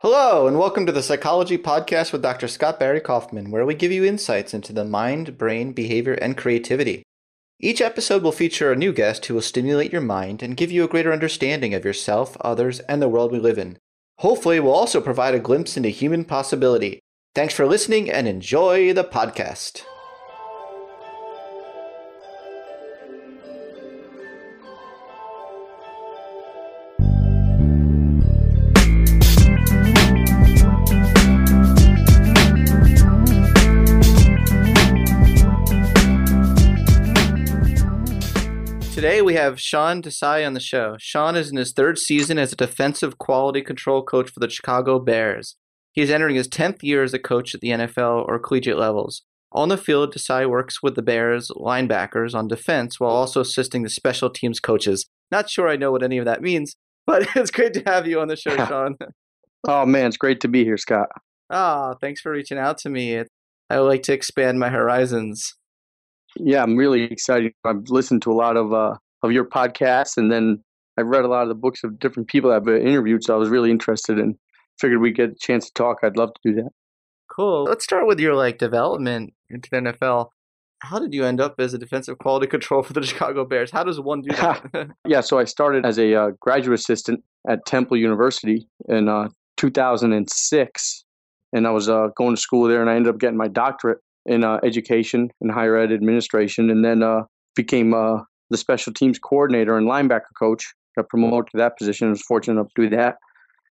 Hello, and welcome to the Psychology Podcast with Dr. Scott Barry Kaufman, where we give you insights into the mind, brain, behavior, and creativity. Each episode will feature a new guest who will stimulate your mind and give you a greater understanding of yourself, others, and the world we live in. Hopefully, we'll also provide a glimpse into human possibility. Thanks for listening and enjoy the podcast. Today we have Sean Desai on the show. Sean is in his third season as a defensive quality control coach for the Chicago Bears. He is entering his 10th year as a coach at the NFL or collegiate levels. On the field, Desai works with the Bears linebackers on defense while also assisting the special teams coaches. Not sure I know what any of that means, but it's great to have you on the show, Sean. oh man, it's great to be here, Scott. Ah, oh, thanks for reaching out to me. I would like to expand my horizons. Yeah, I'm really excited. I've listened to a lot of uh, of your podcasts, and then I've read a lot of the books of different people I've interviewed. So I was really interested and figured we'd get a chance to talk. I'd love to do that. Cool. Let's start with your like development into the NFL. How did you end up as a defensive quality control for the Chicago Bears? How does one do that? yeah, so I started as a uh, graduate assistant at Temple University in uh, 2006, and I was uh, going to school there, and I ended up getting my doctorate in uh, education and higher ed administration, and then uh, became uh, the special teams coordinator and linebacker coach. Got promoted to that position. I was fortunate enough to do that.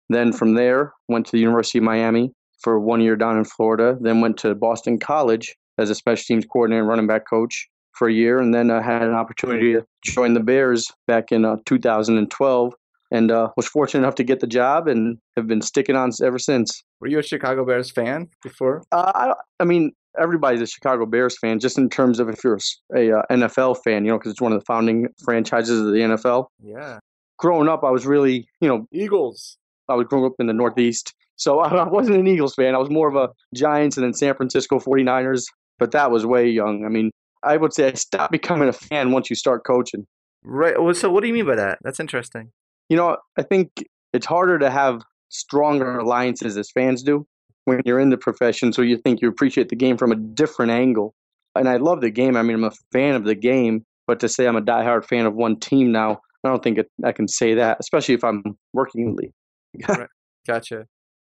Then from there, went to the University of Miami for one year down in Florida. Then went to Boston College as a special teams coordinator and running back coach for a year, and then I uh, had an opportunity to join the Bears back in uh, 2012 and uh, was fortunate enough to get the job and have been sticking on ever since. Were you a Chicago Bears fan before? Uh, I, I mean, everybody's a Chicago Bears fan, just in terms of if you're a, a uh, NFL fan, you know, because it's one of the founding franchises of the NFL. Yeah. Growing up, I was really, you know, Eagles. I was growing up in the Northeast. So I wasn't an Eagles fan. I was more of a Giants and then San Francisco 49ers, but that was way young. I mean, I would say I stopped becoming a fan once you start coaching. Right. So what do you mean by that? That's interesting. You know, I think it's harder to have stronger alliances as fans do when you're in the profession. So you think you appreciate the game from a different angle. And I love the game. I mean, I'm a fan of the game, but to say I'm a diehard fan of one team now, I don't think it, I can say that, especially if I'm working in the league. right. Gotcha.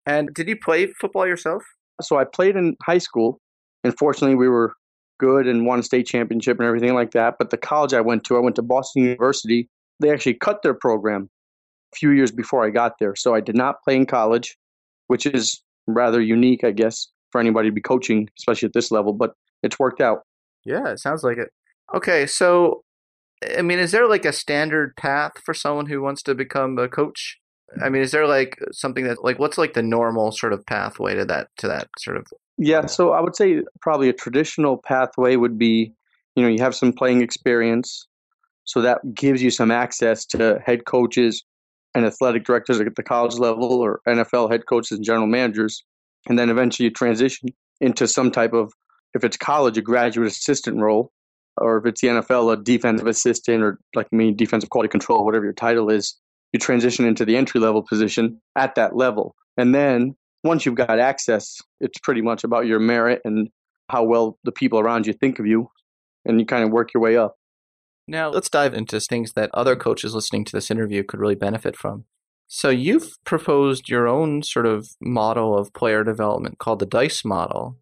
And did you play football yourself? So I played in high school. and fortunately, we were good and won a state championship and everything like that. But the college I went to, I went to Boston University. They actually cut their program a few years before I got there. So I did not play in college, which is rather unique, I guess, for anybody to be coaching, especially at this level, but it's worked out. Yeah, it sounds like it. Okay, so I mean, is there like a standard path for someone who wants to become a coach? I mean, is there like something that like what's like the normal sort of pathway to that to that sort of Yeah, so I would say probably a traditional pathway would be, you know, you have some playing experience, so that gives you some access to head coaches and athletic directors at the college level or NFL head coaches and general managers. And then eventually you transition into some type of, if it's college, a graduate assistant role, or if it's the NFL, a defensive assistant, or like me, defensive quality control, whatever your title is. You transition into the entry level position at that level. And then once you've got access, it's pretty much about your merit and how well the people around you think of you. And you kind of work your way up. Now, let's dive into things that other coaches listening to this interview could really benefit from. So, you've proposed your own sort of model of player development called the DICE model.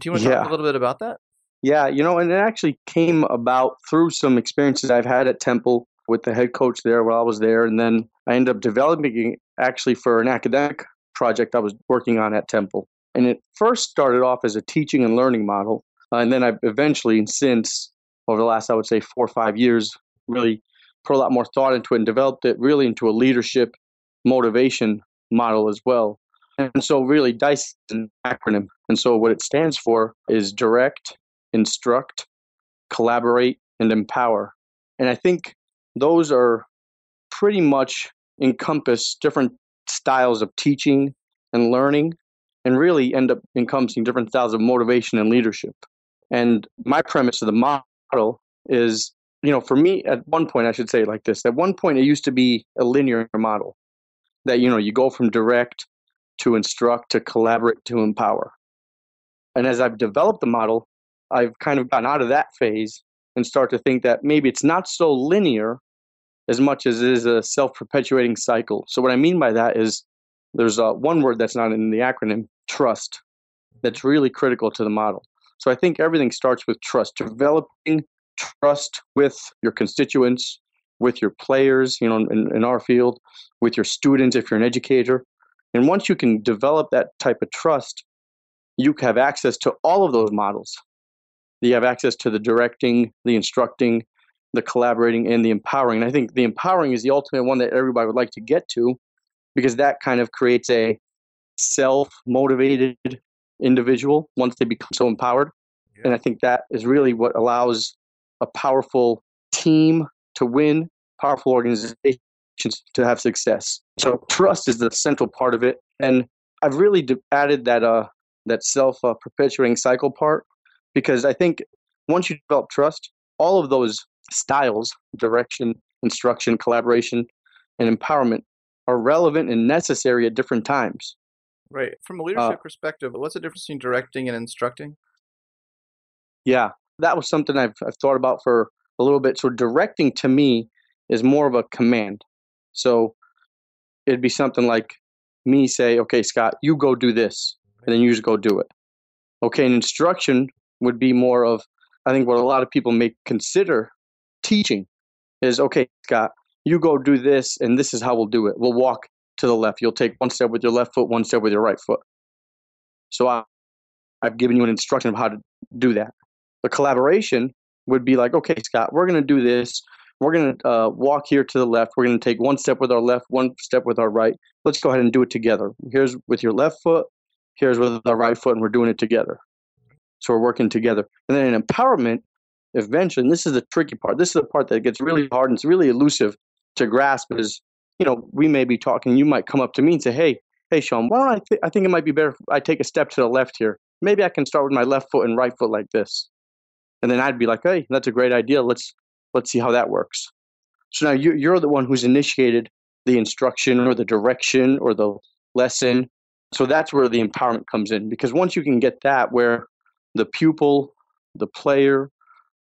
Do you want to Yeah. talk a little bit about that? Yeah, you know, and it actually came about through some experiences I've had at Temple with the head coach there while I was there. And then I ended up developing it actually for an academic project I was working on at Temple. And it first started off as a teaching and learning model. Uh, and then I've eventually, since over the last, I would say, four or five years, really put a lot more thought into it and developed it really into a leadership motivation model as well. And so, really, DICE is an acronym. And so, what it stands for is direct, instruct, collaborate, and empower. And I think those are pretty much encompass different styles of teaching and learning and really end up encompassing different styles of motivation and leadership. And my premise of the model is, you know, for me, at one point, I should say it like this at one point, it used to be a linear model that, you know, you go from direct to instruct to collaborate to empower. And as I've developed the model, I've kind of gotten out of that phase and start to think that maybe it's not so linear as much as it is a self perpetuating cycle. So, what I mean by that is there's uh, one word that's not in the acronym trust that's really critical to the model. So, I think everything starts with trust, developing trust with your constituents, with your players, you know, in, in our field, with your students if you're an educator. And once you can develop that type of trust, you have access to all of those models. You have access to the directing, the instructing, the collaborating, and the empowering. And I think the empowering is the ultimate one that everybody would like to get to because that kind of creates a self motivated individual once they become so empowered. And I think that is really what allows a powerful team to win, powerful organizations to have success. So trust is the central part of it. And I've really added that uh, that self uh, perpetuating cycle part because I think once you develop trust, all of those styles direction, instruction, collaboration, and empowerment are relevant and necessary at different times. Right. From a uh leadership perspective, what's the difference between directing and instructing? Yeah, that was something I've, I've thought about for a little bit. So, directing to me is more of a command. So, it'd be something like me say, okay, Scott, you go do this, and then you just go do it. Okay, an instruction would be more of, I think, what a lot of people may consider teaching is, okay, Scott, you go do this, and this is how we'll do it. We'll walk to the left. You'll take one step with your left foot, one step with your right foot. So, I, I've given you an instruction of how to do that. The collaboration would be like, okay, Scott, we're going to do this. We're going to uh, walk here to the left. We're going to take one step with our left, one step with our right. Let's go ahead and do it together. Here's with your left foot. Here's with our right foot, and we're doing it together. So we're working together. And then in empowerment, eventually, this is the tricky part. This is the part that gets really hard and it's really elusive to grasp. Is you know, we may be talking. You might come up to me and say, "Hey, hey, Sean, why don't I? Th- I think it might be better if I take a step to the left here. Maybe I can start with my left foot and right foot like this." And then I'd be like, "Hey, that's a great idea. Let's let's see how that works." So now you, you're the one who's initiated the instruction or the direction or the lesson. So that's where the empowerment comes in because once you can get that, where the pupil, the player,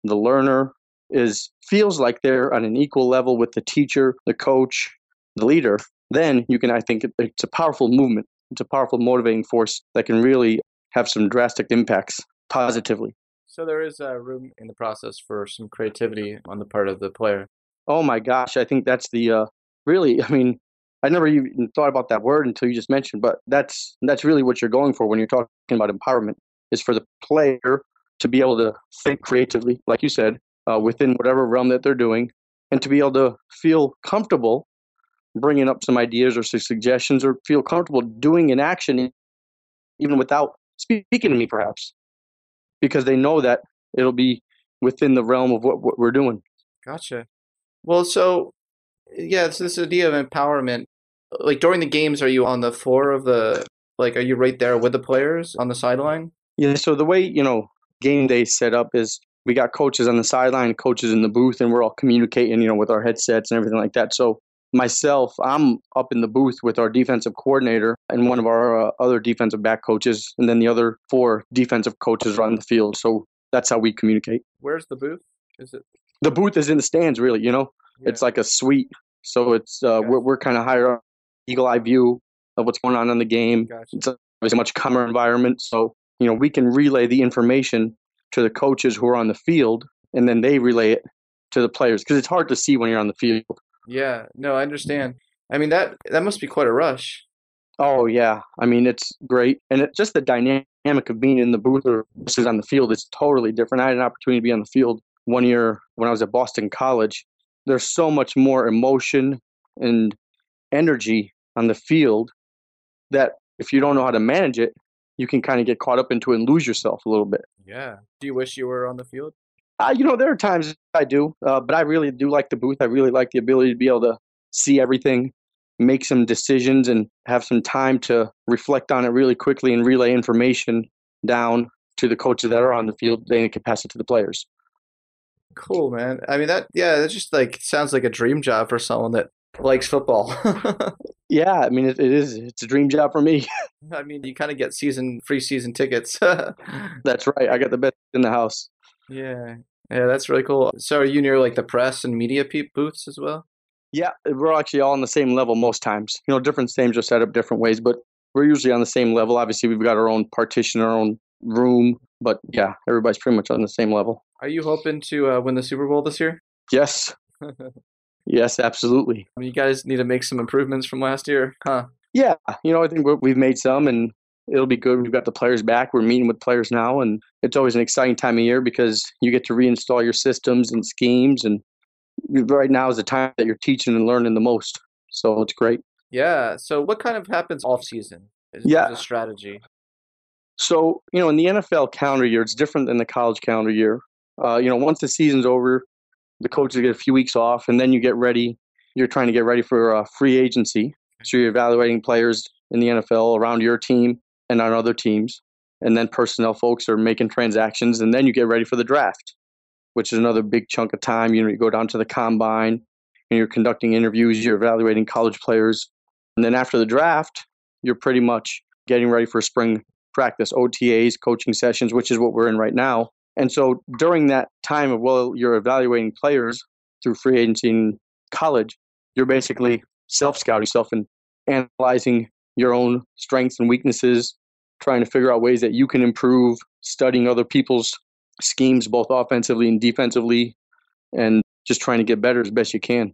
the learner is feels like they're on an equal level with the teacher, the coach, the leader, then you can. I think it's a powerful movement. It's a powerful motivating force that can really have some drastic impacts positively. So there is uh, room in the process for some creativity on the part of the player. Oh my gosh, I think that's the uh, really. I mean, I never even thought about that word until you just mentioned, but that's that's really what you're going for when you're talking about empowerment is for the player to be able to think creatively, like you said, uh, within whatever realm that they're doing, and to be able to feel comfortable bringing up some ideas or some suggestions, or feel comfortable doing an action even without speaking to me, perhaps, because they know that it'll be within the realm of what, what we're doing. Gotcha. Well, so yeah, it's this idea of empowerment. Like during the games, are you on the floor of the like? Are you right there with the players on the sideline? Yeah. So the way you know game day set up is we got coaches on the sideline, coaches in the booth, and we're all communicating, you know, with our headsets and everything like that. So myself, I'm up in the booth with our defensive coordinator and one of our uh, other defensive back coaches, and then the other four defensive coaches are on the field. So that's how we communicate. Where's the booth? Is it? The booth is in the stands, really. You know, yeah. it's like a suite. So it's uh, we're we're kind of higher up, eagle eye view of what's going on in the game. Gotcha. It's a, it's a much calmer environment, so you know we can relay the information to the coaches who are on the field, and then they relay it to the players because it's hard to see when you're on the field. Yeah, no, I understand. I mean that that must be quite a rush. Oh yeah, I mean it's great, and it's just the dynamic of being in the booth or versus on the field is totally different. I had an opportunity to be on the field one year when I was at Boston College. There's so much more emotion and energy on the field that if you don't know how to manage it, you can kind of get caught up into it and lose yourself a little bit. Yeah. Do you wish you were on the field? Uh, you know, there are times I do, uh, but I really do like the booth. I really like the ability to be able to see everything, make some decisions, and have some time to reflect on it really quickly and relay information down to the coaches that are on the field. They can pass it to the players. Cool, man. I mean, that yeah, that just like sounds like a dream job for someone that likes football. yeah, I mean, it, it is. It's a dream job for me. I mean, you kind of get season free season tickets. that's right. I got the best in the house. Yeah, yeah, that's really cool. So, are you near like the press and media pe- booths as well? Yeah, we're actually all on the same level most times. You know, different stadiums are set up different ways, but we're usually on the same level. Obviously, we've got our own partition, our own room, but yeah, everybody's pretty much on the same level. Are you hoping to uh, win the Super Bowl this year? Yes. yes, absolutely. I mean, you guys need to make some improvements from last year, huh? Yeah, you know, I think we've made some, and it'll be good. We've got the players back. We're meeting with players now, and it's always an exciting time of year because you get to reinstall your systems and schemes. And right now is the time that you're teaching and learning the most. So it's great. Yeah. So what kind of happens off season? Is yeah. A strategy. So you know, in the NFL calendar year, it's different than the college calendar year. Uh, you know, once the season's over, the coaches get a few weeks off, and then you get ready. You're trying to get ready for uh, free agency. So you're evaluating players in the NFL around your team and on other teams. And then personnel folks are making transactions, and then you get ready for the draft, which is another big chunk of time. You know, you go down to the combine and you're conducting interviews, you're evaluating college players. And then after the draft, you're pretty much getting ready for spring practice, OTAs, coaching sessions, which is what we're in right now. And so during that time of, well, you're evaluating players through free agency in college, you're basically self scouting yourself and analyzing your own strengths and weaknesses, trying to figure out ways that you can improve, studying other people's schemes, both offensively and defensively, and just trying to get better as best you can.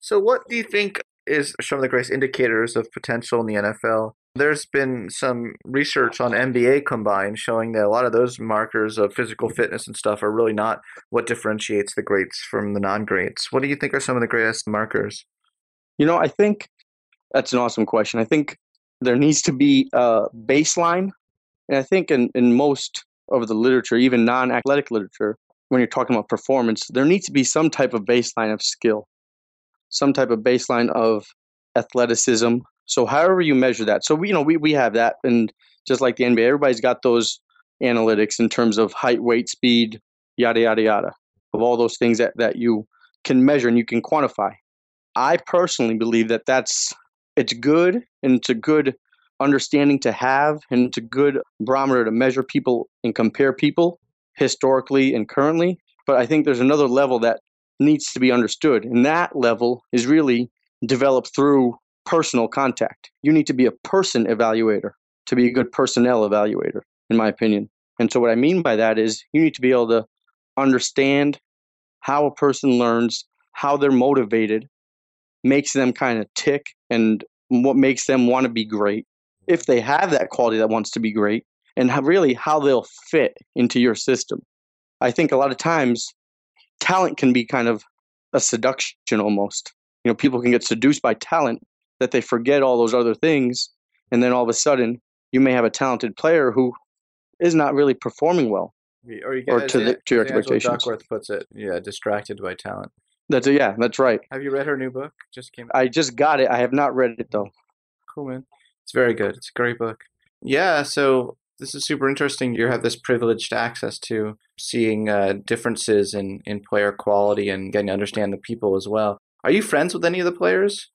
So, what do you think is some of the greatest indicators of potential in the NFL? There's been some research on NBA combined showing that a lot of those markers of physical fitness and stuff are really not what differentiates the greats from the non greats. What do you think are some of the greatest markers? You know, I think that's an awesome question. I think there needs to be a baseline. And I think in, in most of the literature, even non athletic literature, when you're talking about performance, there needs to be some type of baseline of skill, some type of baseline of athleticism. So, however you measure that. So, we, you know, we, we have that. And just like the NBA, everybody's got those analytics in terms of height, weight, speed, yada, yada, yada, of all those things that, that you can measure and you can quantify. I personally believe that that's it's good and it's a good understanding to have and it's a good barometer to measure people and compare people historically and currently. But i think there's another level that needs to be understood and that level is really developed through personal contact. You need to be a person evaluator to be a good personnel evaluator in my opinion. And so what i mean by that is you need to be able to understand how a person learns how they're motivated makes them kind of tick and what makes them want to be great. If mm-hmm. they have that quality that wants to be great, and how, really how they'll fit into your system. I think a lot of times talent can be kind of a seduction almost. You know, people can get seduced by talent that they forget all those other things, and then all of a sudden you may have a talented player who is not really performing well. Or, you or to, the, to your expectations. Duckworth puts it, yeah, distracted by talent. That's a, yeah, that's right. Have you read her new book? Just came. I just got it. I have not read it though. Cool man, it's very good. It's a great book. Yeah, so this is super interesting. You have this privileged access to seeing uh, differences in in player quality and getting to understand the people as well. Are you friends with any of the players?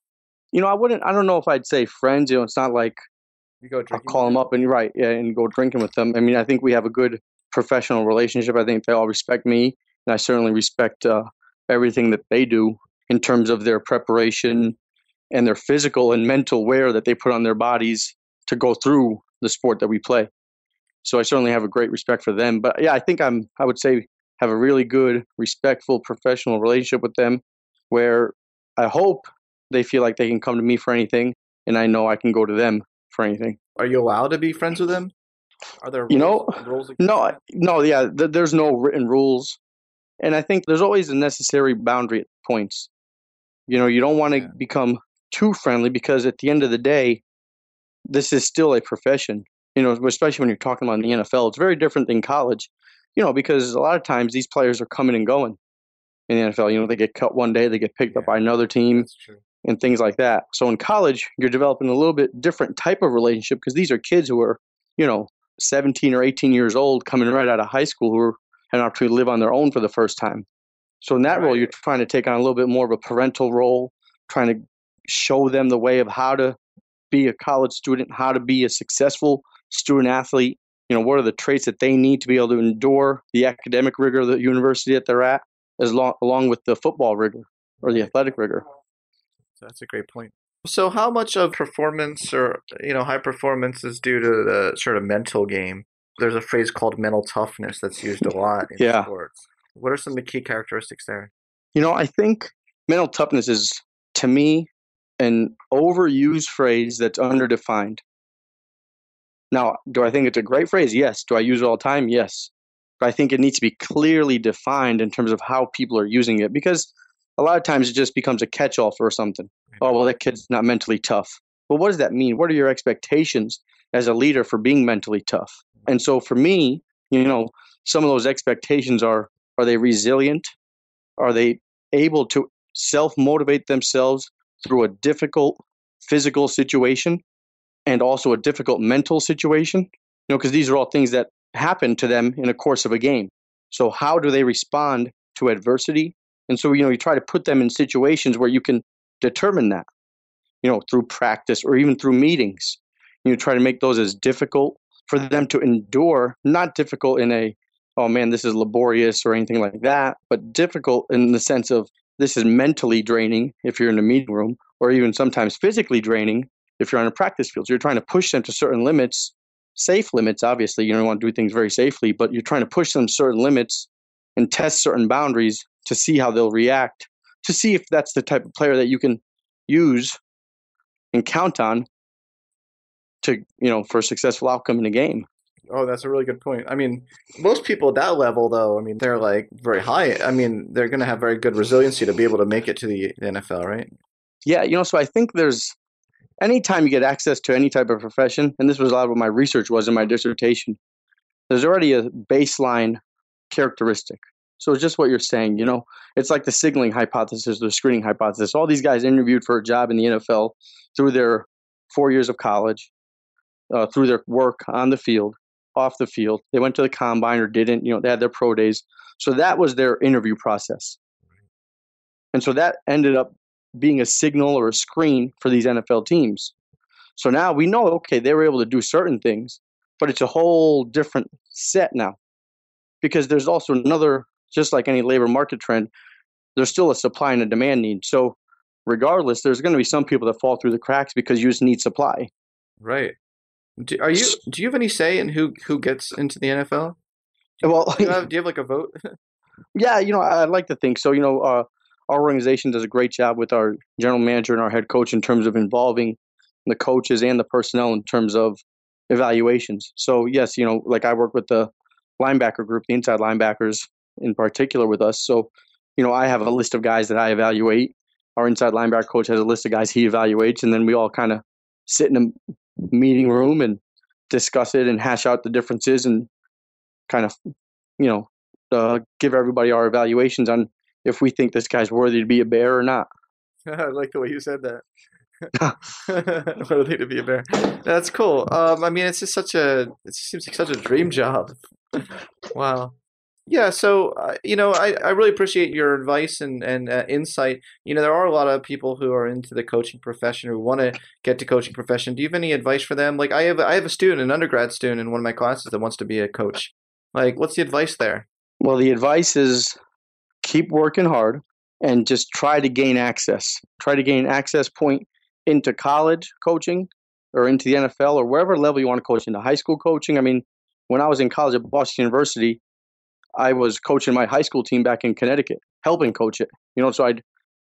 You know, I wouldn't. I don't know if I'd say friends. You know, it's not like you go. I'll call them up and right, yeah, and go drinking with them. I mean, I think we have a good professional relationship. I think they all respect me, and I certainly respect uh, everything that they do in terms of their preparation and their physical and mental wear that they put on their bodies to go through the sport that we play. So I certainly have a great respect for them. But yeah, I think I'm I would say have a really good, respectful, professional relationship with them where I hope they feel like they can come to me for anything and I know I can go to them for anything. Are you allowed to be friends with them? Are there rules, you know rules no no yeah th- there's no written rules and I think there's always a necessary boundary at points. You know, you don't want to yeah. become too friendly because at the end of the day, this is still a profession. You know, especially when you're talking about the NFL, it's very different than college. You know, because a lot of times these players are coming and going in the NFL. You know, they get cut one day, they get picked yeah. up by another team, and things like that. So in college, you're developing a little bit different type of relationship because these are kids who are, you know, 17 or 18 years old, coming right out of high school, who are an opportunity to live on their own for the first time. So in that right. role, you're trying to take on a little bit more of a parental role, trying to show them the way of how to be a college student, how to be a successful student athlete. You know, what are the traits that they need to be able to endure the academic rigor of the university that they're at, as long along with the football rigor or the athletic rigor. That's a great point. So, how much of performance or you know high performance is due to the sort of mental game there's a phrase called mental toughness that's used a lot in yeah. sports. What are some of the key characteristics there? You know, I think mental toughness is, to me, an overused phrase that's underdefined. Now, do I think it's a great phrase? Yes. Do I use it all the time? Yes. But I think it needs to be clearly defined in terms of how people are using it because a lot of times it just becomes a catch all for something. Oh, well, that kid's not mentally tough. Well, what does that mean? What are your expectations as a leader for being mentally tough? And so for me, you know, some of those expectations are are they resilient? Are they able to self motivate themselves through a difficult physical situation and also a difficult mental situation? You know, because these are all things that happen to them in the course of a game. So how do they respond to adversity? And so, you know, you try to put them in situations where you can determine that, you know, through practice or even through meetings. You try to make those as difficult for them to endure, not difficult in a, oh man, this is laborious or anything like that, but difficult in the sense of this is mentally draining if you're in a meeting room, or even sometimes physically draining if you're on a practice field. So you're trying to push them to certain limits, safe limits, obviously. You don't want to do things very safely, but you're trying to push them certain limits and test certain boundaries to see how they'll react, to see if that's the type of player that you can use and count on to you know for a successful outcome in a game. Oh, that's a really good point. I mean, most people at that level, though, I mean, they're like very high. I mean, they're going to have very good resiliency to be able to make it to the NFL, right? Yeah, you know, so I think there's anytime you get access to any type of profession, and this was a lot of what my research was in my dissertation, there's already a baseline characteristic. So it's just what you're saying, you know, it's like the signaling hypothesis, the screening hypothesis. All these guys interviewed for a job in the NFL through their four years of college uh, through their work on the field, off the field. They went to the combine or didn't. You know, they had their pro days. So that was their interview process. And so that ended up being a signal or a screen for these NFL teams. So now we know, okay, they were able to do certain things, but it's a whole different set now. Because there's also another, just like any labor market trend, there's still a supply and a demand need. So regardless, there's going to be some people that fall through the cracks because you just need supply. Right. Do, are you? Do you have any say in who who gets into the NFL? Well, do you have, do you have like a vote? yeah, you know, I'd like to think so. You know, uh, our organization does a great job with our general manager and our head coach in terms of involving the coaches and the personnel in terms of evaluations. So yes, you know, like I work with the linebacker group, the inside linebackers in particular with us. So, you know, I have a list of guys that I evaluate. Our inside linebacker coach has a list of guys he evaluates, and then we all kind of sit in a meeting room and discuss it and hash out the differences and kind of, you know, uh, give everybody our evaluations on if we think this guy's worthy to be a bear or not. I like the way you said that. worthy to be a bear. That's cool. Um, I mean, it's just such a. It seems like such a dream job. wow. Yeah, so uh, you know, I, I really appreciate your advice and and uh, insight. You know, there are a lot of people who are into the coaching profession who want to get to coaching profession. Do you have any advice for them? Like, I have I have a student, an undergrad student in one of my classes that wants to be a coach. Like, what's the advice there? Well, the advice is keep working hard and just try to gain access. Try to gain access point into college coaching or into the NFL or wherever level you want to coach into high school coaching. I mean, when I was in college at Boston University, I was coaching my high school team back in Connecticut, helping coach it. You know, so I'd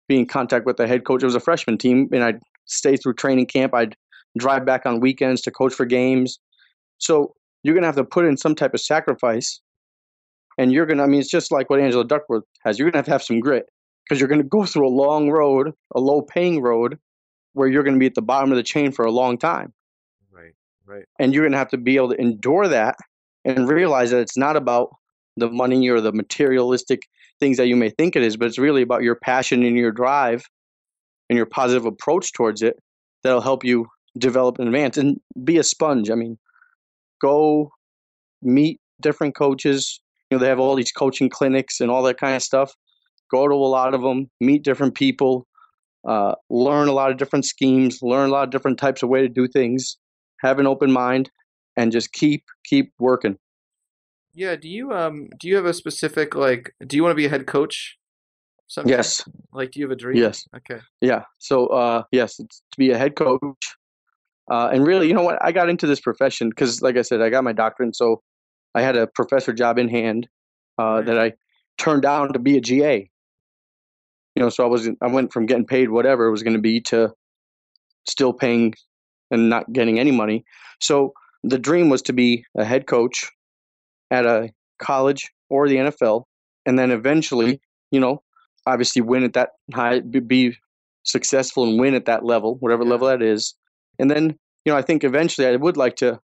be in contact with the head coach. It was a freshman team, and I'd stay through training camp. I'd drive back on weekends to coach for games. So you're going to have to put in some type of sacrifice. And you're going to, I mean, it's just like what Angela Duckworth has. You're going to have to have some grit because you're going to go through a long road, a low paying road, where you're going to be at the bottom of the chain for a long time. Right, right. And you're going to have to be able to endure that and realize that it's not about the money or the materialistic things that you may think it is, but it's really about your passion and your drive and your positive approach towards it that'll help you develop and advance and be a sponge. I mean, go meet different coaches. You know, they have all these coaching clinics and all that kind of stuff. Go to a lot of them, meet different people, uh, learn a lot of different schemes, learn a lot of different types of way to do things, have an open mind, and just keep keep working. Yeah. Do you um do you have a specific like do you want to be a head coach? Someday? Yes. Like, do you have a dream? Yes. Okay. Yeah. So, uh, yes, it's to be a head coach. Uh, and really, you know what? I got into this profession because, like I said, I got my doctorate. So I had a professor job in hand uh, that I turned down to be a GA. You know, so I was I went from getting paid whatever it was going to be to still paying and not getting any money. So the dream was to be a head coach at a college or the NFL, and then eventually, mm-hmm. you know, obviously win at that high, be successful and win at that level, whatever Yeah. level that is. And then, you know, I think eventually I would like to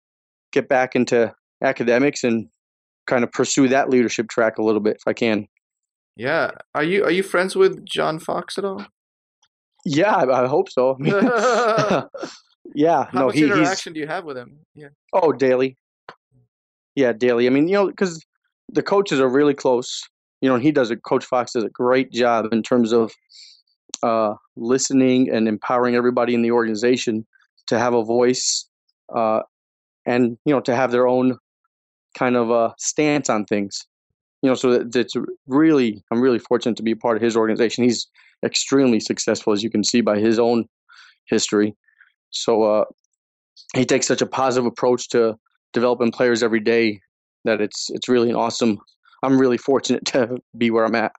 get back into academics and kind of pursue that leadership track a little bit if I can. Yeah. Are you are you friends with John Fox at all? Yeah, I, I hope so. Mean, How yeah, no, much he, he's interaction do you have with him? Yeah. oh daily. Yeah, daily. I mean, you know, because the coaches are really close. You know, and he does a Coach Fox does a great job in terms of uh, listening and empowering everybody in the organization to have a voice uh, and you know to have their own kind of uh, stance on things. You know, so it's really I'm really fortunate to be a part of his organization. He's extremely successful, as you can see by his own history. So uh, he takes such a positive approach to developing players every day that it's it's really an awesome. I'm really fortunate to be where I'm at.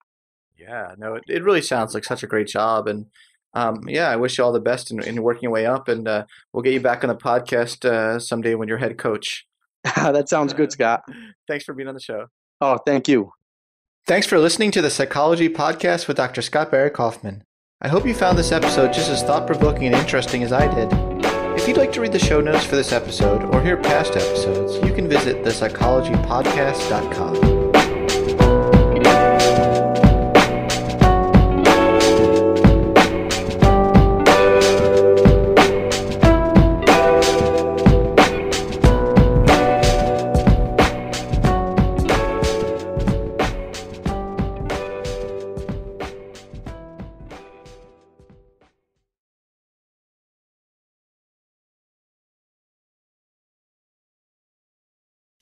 Yeah, no, it, it really sounds like such a great job, and um, yeah, I wish you all the best in, in working your way up, and uh, we'll get you back on the podcast uh, someday when you're head coach. that sounds good, Scott. Thanks for being on the show. Oh, thank you. Thanks for listening to the Psychology Podcast with Dr. Scott Barry Kaufman. I hope you found this episode just as thought provoking and interesting as I did. You'd like to read the show notes for this episode or hear past episodes, you can visit thepsychologypodcast.com.